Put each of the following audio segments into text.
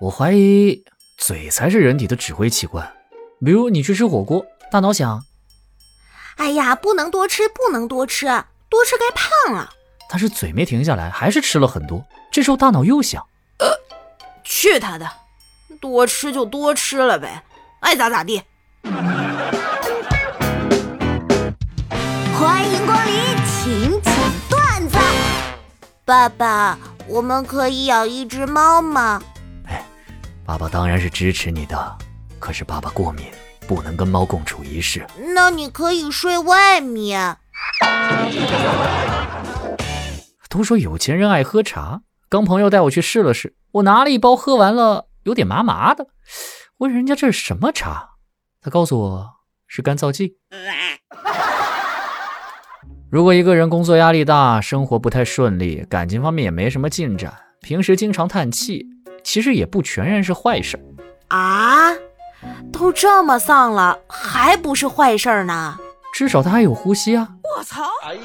我怀疑嘴才是人体的指挥器官。比如你去吃火锅，大脑想：哎呀，不能多吃，不能多吃，多吃该胖了。但是嘴没停下来，还是吃了很多。这时候大脑又想：呃，去他的，多吃就多吃了呗，爱咋咋地。欢迎光临请讲段子。爸爸，我们可以养一只猫吗？哎，爸爸当然是支持你的。可是爸爸过敏，不能跟猫共处一室。那你可以睡外面。都说有钱人爱喝茶，刚朋友带我去试了试，我拿了一包喝完了，有点麻麻的。问人家这是什么茶，他告诉我是干燥剂。如果一个人工作压力大，生活不太顺利，感情方面也没什么进展，平时经常叹气，其实也不全然是坏事啊。都这么丧了，还不是坏事儿呢？至少他还有呼吸啊！我操！哎呀，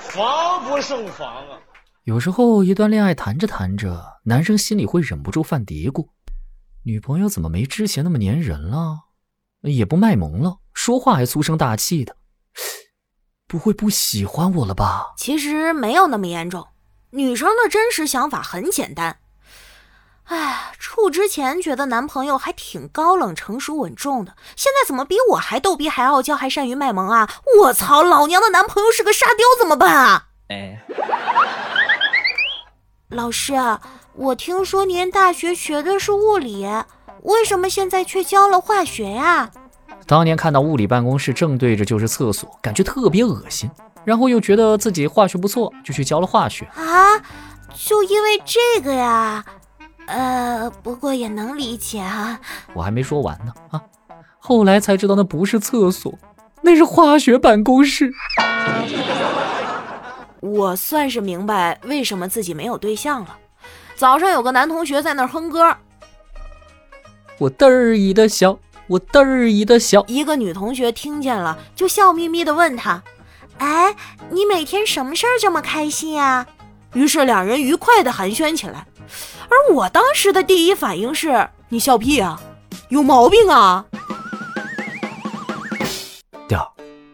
防不胜防啊！有时候一段恋爱谈着谈着，男生心里会忍不住犯嘀咕：女朋友怎么没之前那么粘人了？也不卖萌了，说话还粗声大气的，不会不喜欢我了吧？其实没有那么严重，女生的真实想法很简单。哎，处之前觉得男朋友还挺高冷、成熟、稳重的，现在怎么比我还逗逼、还傲娇、还善于卖萌啊？我操，老娘的男朋友是个沙雕，怎么办啊？哎，老师，我听说您大学学的是物理，为什么现在却教了化学呀？当年看到物理办公室正对着就是厕所，感觉特别恶心，然后又觉得自己化学不错，就去教了化学。啊，就因为这个呀？呃，不过也能理解啊。我还没说完呢啊！后来才知道那不是厕所，那是化学办公室。我算是明白为什么自己没有对象了。早上有个男同学在那儿哼歌，我得意的笑，我得意的笑。一个女同学听见了，就笑眯眯的问他：“哎，你每天什么事儿这么开心啊？”于是两人愉快的寒暄起来。而我当时的第一反应是：你笑屁啊，有毛病啊！调，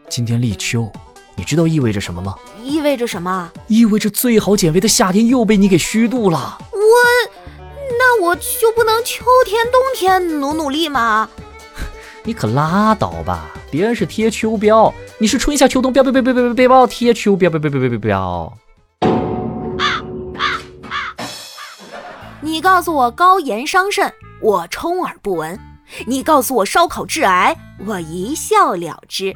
今天立秋，你知道意味着什么吗？意味着什么？意味着最好减肥的夏天又被你给虚度了。我，那我就不能秋天、冬天努努力吗？你可拉倒吧！别人是贴秋膘，你是春夏秋冬标标标标标标标贴秋膘你告诉我高盐伤肾，我充耳不闻；你告诉我烧烤致癌，我一笑了之。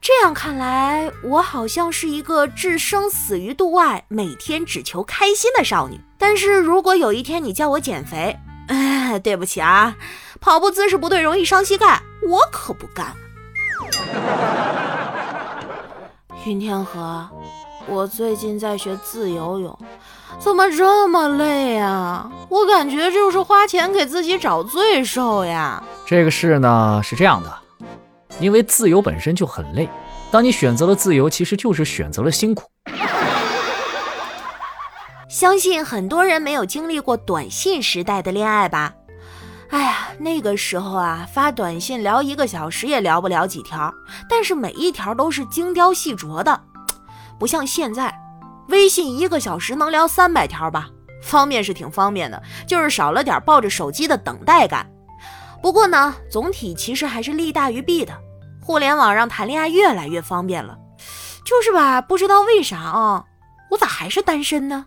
这样看来，我好像是一个置生死于度外、每天只求开心的少女。但是如果有一天你叫我减肥，哎，对不起啊，跑步姿势不对，容易伤膝盖，我可不干。云天河，我最近在学自由泳。怎么这么累呀？我感觉就是花钱给自己找罪受呀。这个事呢是这样的，因为自由本身就很累，当你选择了自由，其实就是选择了辛苦。相信很多人没有经历过短信时代的恋爱吧？哎呀，那个时候啊，发短信聊一个小时也聊不了几条，但是每一条都是精雕细琢的，不像现在。微信一个小时能聊三百条吧，方便是挺方便的，就是少了点抱着手机的等待感。不过呢，总体其实还是利大于弊的。互联网让谈恋爱越来越方便了，就是吧？不知道为啥啊，我咋还是单身呢？